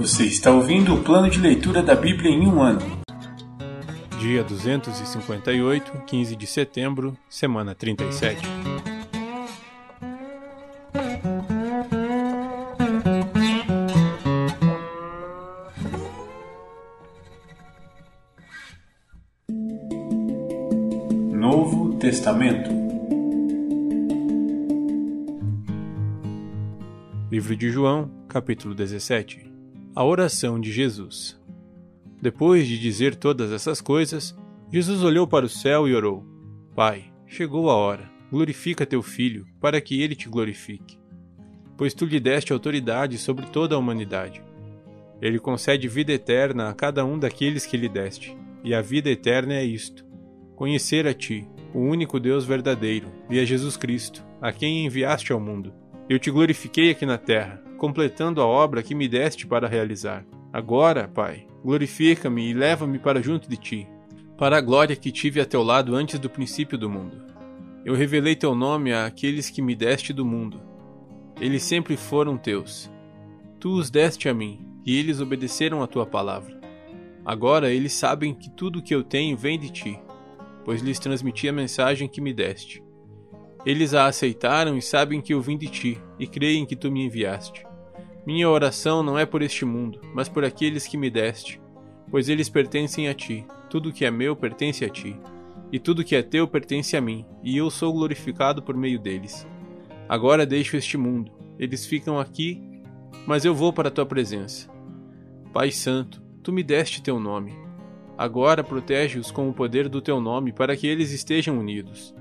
Você está ouvindo o plano de leitura da Bíblia em um ano. Dia 258, 15 de setembro, semana 37. Novo Testamento. Livro de João, capítulo 17. A oração de Jesus. Depois de dizer todas essas coisas, Jesus olhou para o céu e orou: Pai, chegou a hora. Glorifica teu filho, para que ele te glorifique. Pois tu lhe deste autoridade sobre toda a humanidade. Ele concede vida eterna a cada um daqueles que lhe deste, e a vida eterna é isto: conhecer a ti, o único Deus verdadeiro, e a Jesus Cristo, a quem enviaste ao mundo. Eu te glorifiquei aqui na terra, completando a obra que me deste para realizar. Agora, Pai, glorifica-me e leva-me para junto de ti, para a glória que tive a teu lado antes do princípio do mundo. Eu revelei teu nome àqueles que me deste do mundo. Eles sempre foram teus. Tu os deste a mim, e eles obedeceram a tua palavra. Agora eles sabem que tudo o que eu tenho vem de ti, pois lhes transmiti a mensagem que me deste. Eles a aceitaram e sabem que eu vim de ti, e creem que tu me enviaste. Minha oração não é por este mundo, mas por aqueles que me deste, pois eles pertencem a ti. Tudo que é meu pertence a ti, e tudo que é teu pertence a mim, e eu sou glorificado por meio deles. Agora deixo este mundo, eles ficam aqui, mas eu vou para a tua presença. Pai Santo, tu me deste teu nome. Agora protege-os com o poder do teu nome para que eles estejam unidos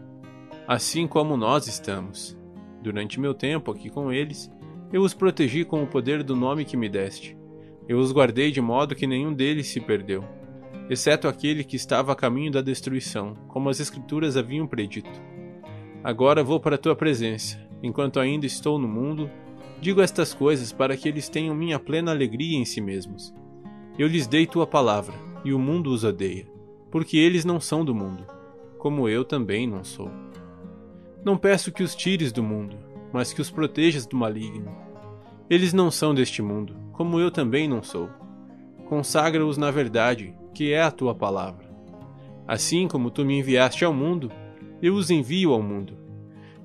assim como nós estamos. Durante meu tempo aqui com eles, eu os protegi com o poder do nome que me deste. Eu os guardei de modo que nenhum deles se perdeu, exceto aquele que estava a caminho da destruição, como as Escrituras haviam predito. Agora vou para a tua presença, enquanto ainda estou no mundo, digo estas coisas para que eles tenham minha plena alegria em si mesmos. Eu lhes dei tua palavra, e o mundo os odeia, porque eles não são do mundo, como eu também não sou. Não peço que os tires do mundo, mas que os protejas do maligno. Eles não são deste mundo, como eu também não sou. Consagra-os na verdade, que é a tua palavra. Assim como tu me enviaste ao mundo, eu os envio ao mundo.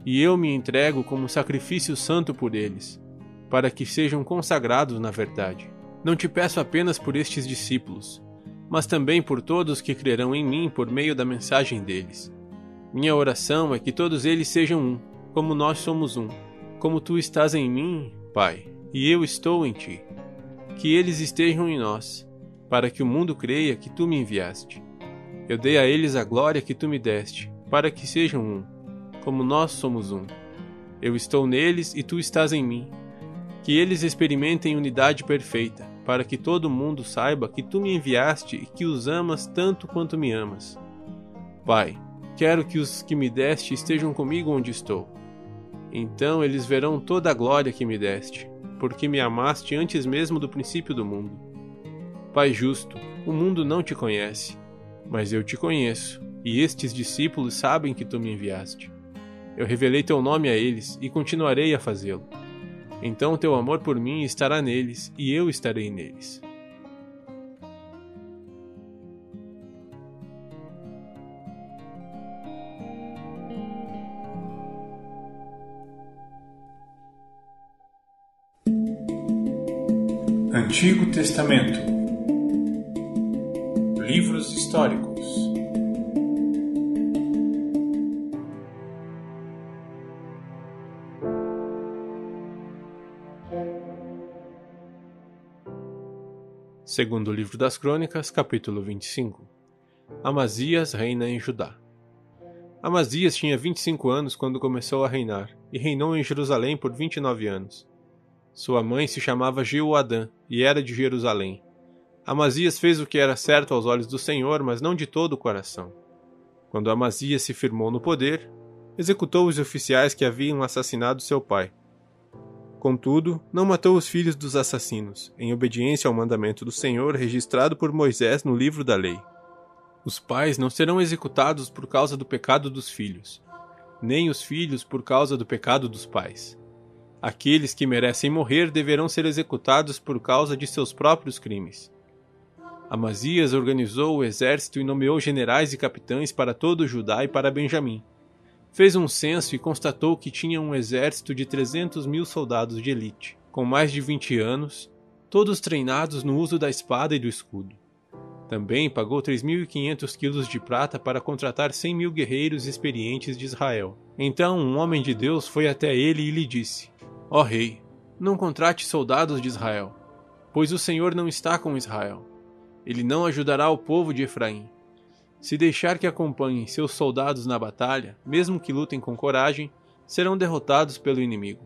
E eu me entrego como sacrifício santo por eles, para que sejam consagrados na verdade. Não te peço apenas por estes discípulos, mas também por todos que crerão em mim por meio da mensagem deles minha oração é que todos eles sejam um, como nós somos um, como tu estás em mim, Pai, e eu estou em ti. Que eles estejam em nós, para que o mundo creia que tu me enviaste. Eu dei a eles a glória que tu me deste, para que sejam um, como nós somos um. Eu estou neles e tu estás em mim. Que eles experimentem unidade perfeita, para que todo mundo saiba que tu me enviaste e que os amas tanto quanto me amas. Pai, Quero que os que me deste estejam comigo onde estou. Então eles verão toda a glória que me deste, porque me amaste antes mesmo do princípio do mundo. Pai justo, o mundo não te conhece, mas eu te conheço, e estes discípulos sabem que tu me enviaste. Eu revelei teu nome a eles e continuarei a fazê-lo. Então teu amor por mim estará neles, e eu estarei neles. Antigo Testamento Livros históricos Segundo livro das Crônicas, capítulo 25 Amazias reina em Judá. Amazias tinha 25 anos quando começou a reinar, e reinou em Jerusalém por 29 anos. Sua mãe se chamava Jeoadã e era de Jerusalém. Amazias fez o que era certo aos olhos do Senhor, mas não de todo o coração. Quando Amazias se firmou no poder, executou os oficiais que haviam assassinado seu pai. Contudo, não matou os filhos dos assassinos, em obediência ao mandamento do Senhor registrado por Moisés no livro da lei. Os pais não serão executados por causa do pecado dos filhos, nem os filhos por causa do pecado dos pais Aqueles que merecem morrer deverão ser executados por causa de seus próprios crimes. Amazias organizou o exército e nomeou generais e capitães para todo Judá e para Benjamim. Fez um censo e constatou que tinha um exército de 300 mil soldados de elite, com mais de 20 anos, todos treinados no uso da espada e do escudo. Também pagou 3.500 quilos de prata para contratar 100 mil guerreiros experientes de Israel. Então um homem de Deus foi até ele e lhe disse: Ó rei, não contrate soldados de Israel, pois o Senhor não está com Israel. Ele não ajudará o povo de Efraim. Se deixar que acompanhem seus soldados na batalha, mesmo que lutem com coragem, serão derrotados pelo inimigo.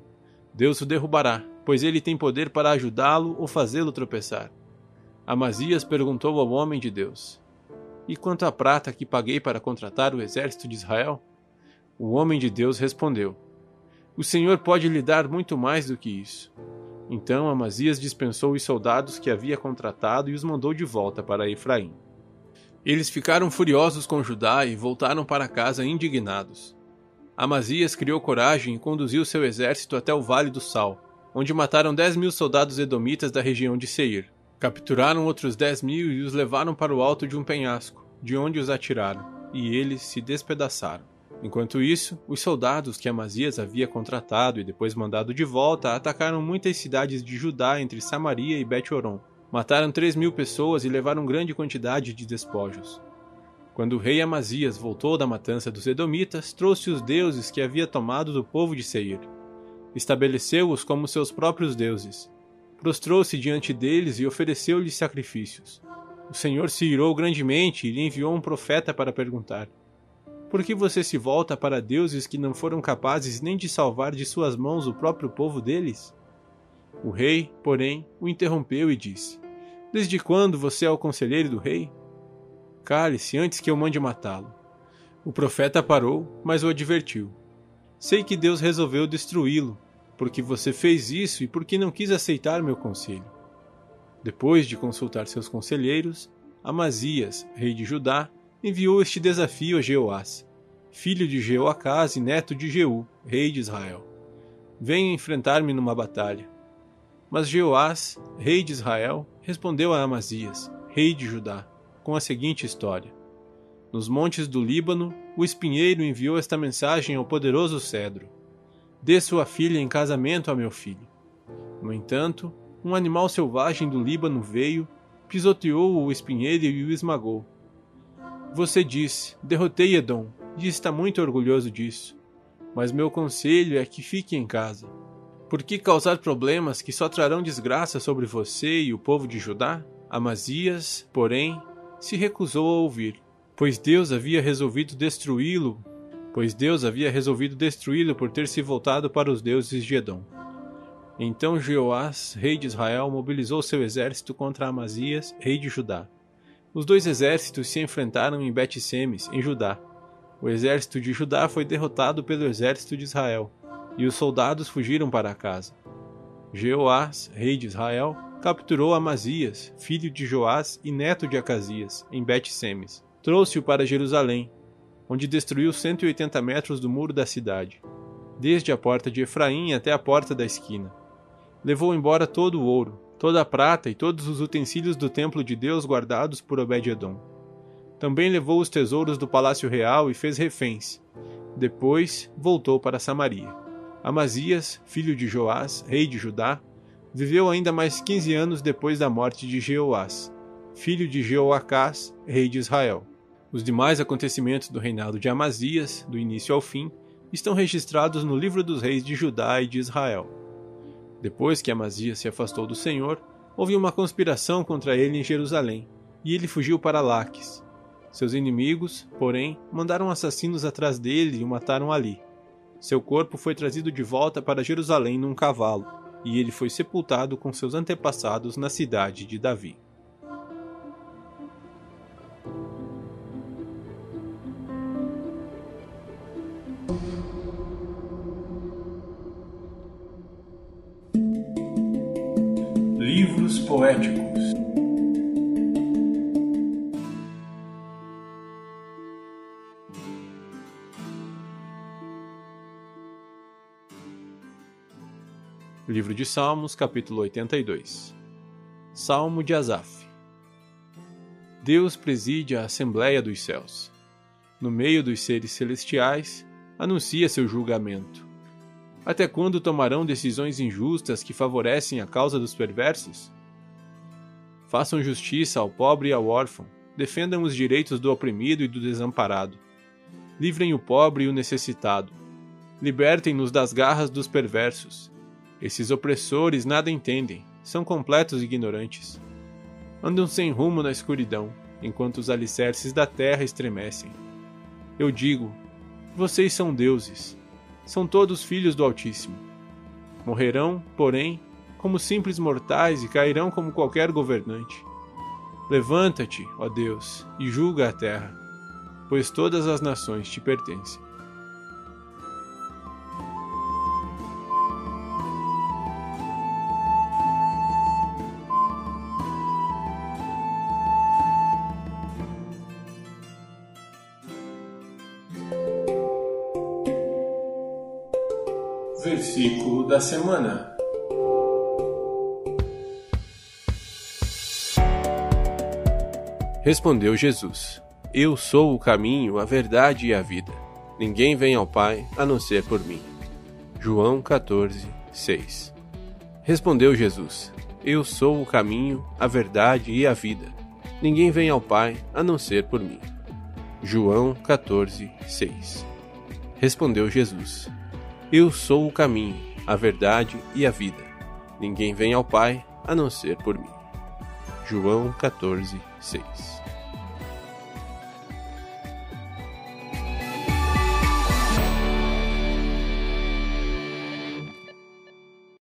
Deus o derrubará, pois ele tem poder para ajudá-lo ou fazê-lo tropeçar. Amazias perguntou ao homem de Deus: E quanto à prata que paguei para contratar o exército de Israel? O homem de Deus respondeu: O Senhor pode lhe dar muito mais do que isso. Então Amazias dispensou os soldados que havia contratado e os mandou de volta para Efraim. Eles ficaram furiosos com Judá e voltaram para casa indignados. Amazias criou coragem e conduziu seu exército até o Vale do Sal, onde mataram dez mil soldados edomitas da região de Seir. Capturaram outros dez mil e os levaram para o alto de um penhasco, de onde os atiraram, e eles se despedaçaram. Enquanto isso, os soldados que Amazias havia contratado e depois mandado de volta atacaram muitas cidades de Judá entre Samaria e Bet-Horon. Mataram três mil pessoas e levaram grande quantidade de despojos. Quando o rei Amazias voltou da matança dos Edomitas, trouxe os deuses que havia tomado do povo de Seir. Estabeleceu-os como seus próprios deuses, prostrou-se diante deles e ofereceu-lhes sacrifícios. O Senhor se irou grandemente e lhe enviou um profeta para perguntar: Por que você se volta para deuses que não foram capazes nem de salvar de suas mãos o próprio povo deles? O rei, porém, o interrompeu e disse: Desde quando você é o conselheiro do rei? Cale-se antes que eu mande matá-lo. O profeta parou, mas o advertiu: Sei que Deus resolveu destruí-lo, porque você fez isso e porque não quis aceitar meu conselho. Depois de consultar seus conselheiros, Amazias, rei de Judá, enviou este desafio a Jeoás, filho de Jeoacás e neto de Jeú, rei de Israel. Venha enfrentar-me numa batalha. Mas Jeoás, rei de Israel, respondeu a Amazias, rei de Judá, com a seguinte história: Nos montes do Líbano, o espinheiro enviou esta mensagem ao poderoso cedro: Dê sua filha em casamento a meu filho. No entanto, um animal selvagem do Líbano veio, pisoteou o espinheiro e o esmagou. Você disse: Derrotei Edom, e está muito orgulhoso disso. Mas meu conselho é que fique em casa. Por que causar problemas que só trarão desgraça sobre você e o povo de Judá? Amazias, porém, se recusou a ouvir, pois Deus havia resolvido destruí-lo pois Deus havia resolvido destruí-lo por ter se voltado para os deuses de Edom. Então Jeoás, rei de Israel, mobilizou seu exército contra Amazias, rei de Judá. Os dois exércitos se enfrentaram em Bet-Semes, em Judá. O exército de Judá foi derrotado pelo exército de Israel, e os soldados fugiram para casa. Jeoás, rei de Israel, capturou Amazias, filho de Joás e neto de Acasias, em Bet-Semes. Trouxe-o para Jerusalém, onde destruiu 180 metros do muro da cidade, desde a porta de Efraim até a porta da esquina. Levou embora todo o ouro, toda a prata e todos os utensílios do templo de Deus guardados por Obed-edom. Também levou os tesouros do palácio real e fez reféns. Depois voltou para Samaria. Amazias, filho de Joás, rei de Judá, viveu ainda mais quinze anos depois da morte de Jeoás, filho de Jeoacás, rei de Israel. Os demais acontecimentos do reinado de Amazias, do início ao fim, estão registrados no livro dos reis de Judá e de Israel. Depois que Amazias se afastou do Senhor, houve uma conspiração contra ele em Jerusalém, e ele fugiu para Laques. Seus inimigos, porém, mandaram assassinos atrás dele e o mataram ali. Seu corpo foi trazido de volta para Jerusalém num cavalo, e ele foi sepultado com seus antepassados na cidade de Davi. Livros poéticos Livro de Salmos, capítulo 82 Salmo de Asaf Deus preside a Assembleia dos Céus. No meio dos seres celestiais, anuncia seu julgamento. Até quando tomarão decisões injustas que favorecem a causa dos perversos? Façam justiça ao pobre e ao órfão, defendam os direitos do oprimido e do desamparado. Livrem o pobre e o necessitado. Libertem-nos das garras dos perversos. Esses opressores nada entendem, são completos ignorantes. Andam sem rumo na escuridão, enquanto os alicerces da terra estremecem. Eu digo: vocês são deuses, são todos filhos do Altíssimo. Morrerão, porém, como simples mortais e cairão como qualquer governante. Levanta-te, ó Deus, e julga a terra, pois todas as nações te pertencem. Da semana. Respondeu Jesus: Eu sou o caminho, a verdade e a vida. Ninguém vem ao Pai a não ser por mim. João 14, 6 Respondeu Jesus: Eu sou o caminho, a verdade e a vida. Ninguém vem ao Pai a não ser por mim. João 14, 6 Respondeu Jesus: Eu sou o caminho, a verdade e a vida. Ninguém vem ao Pai a não ser por mim. João 14, 6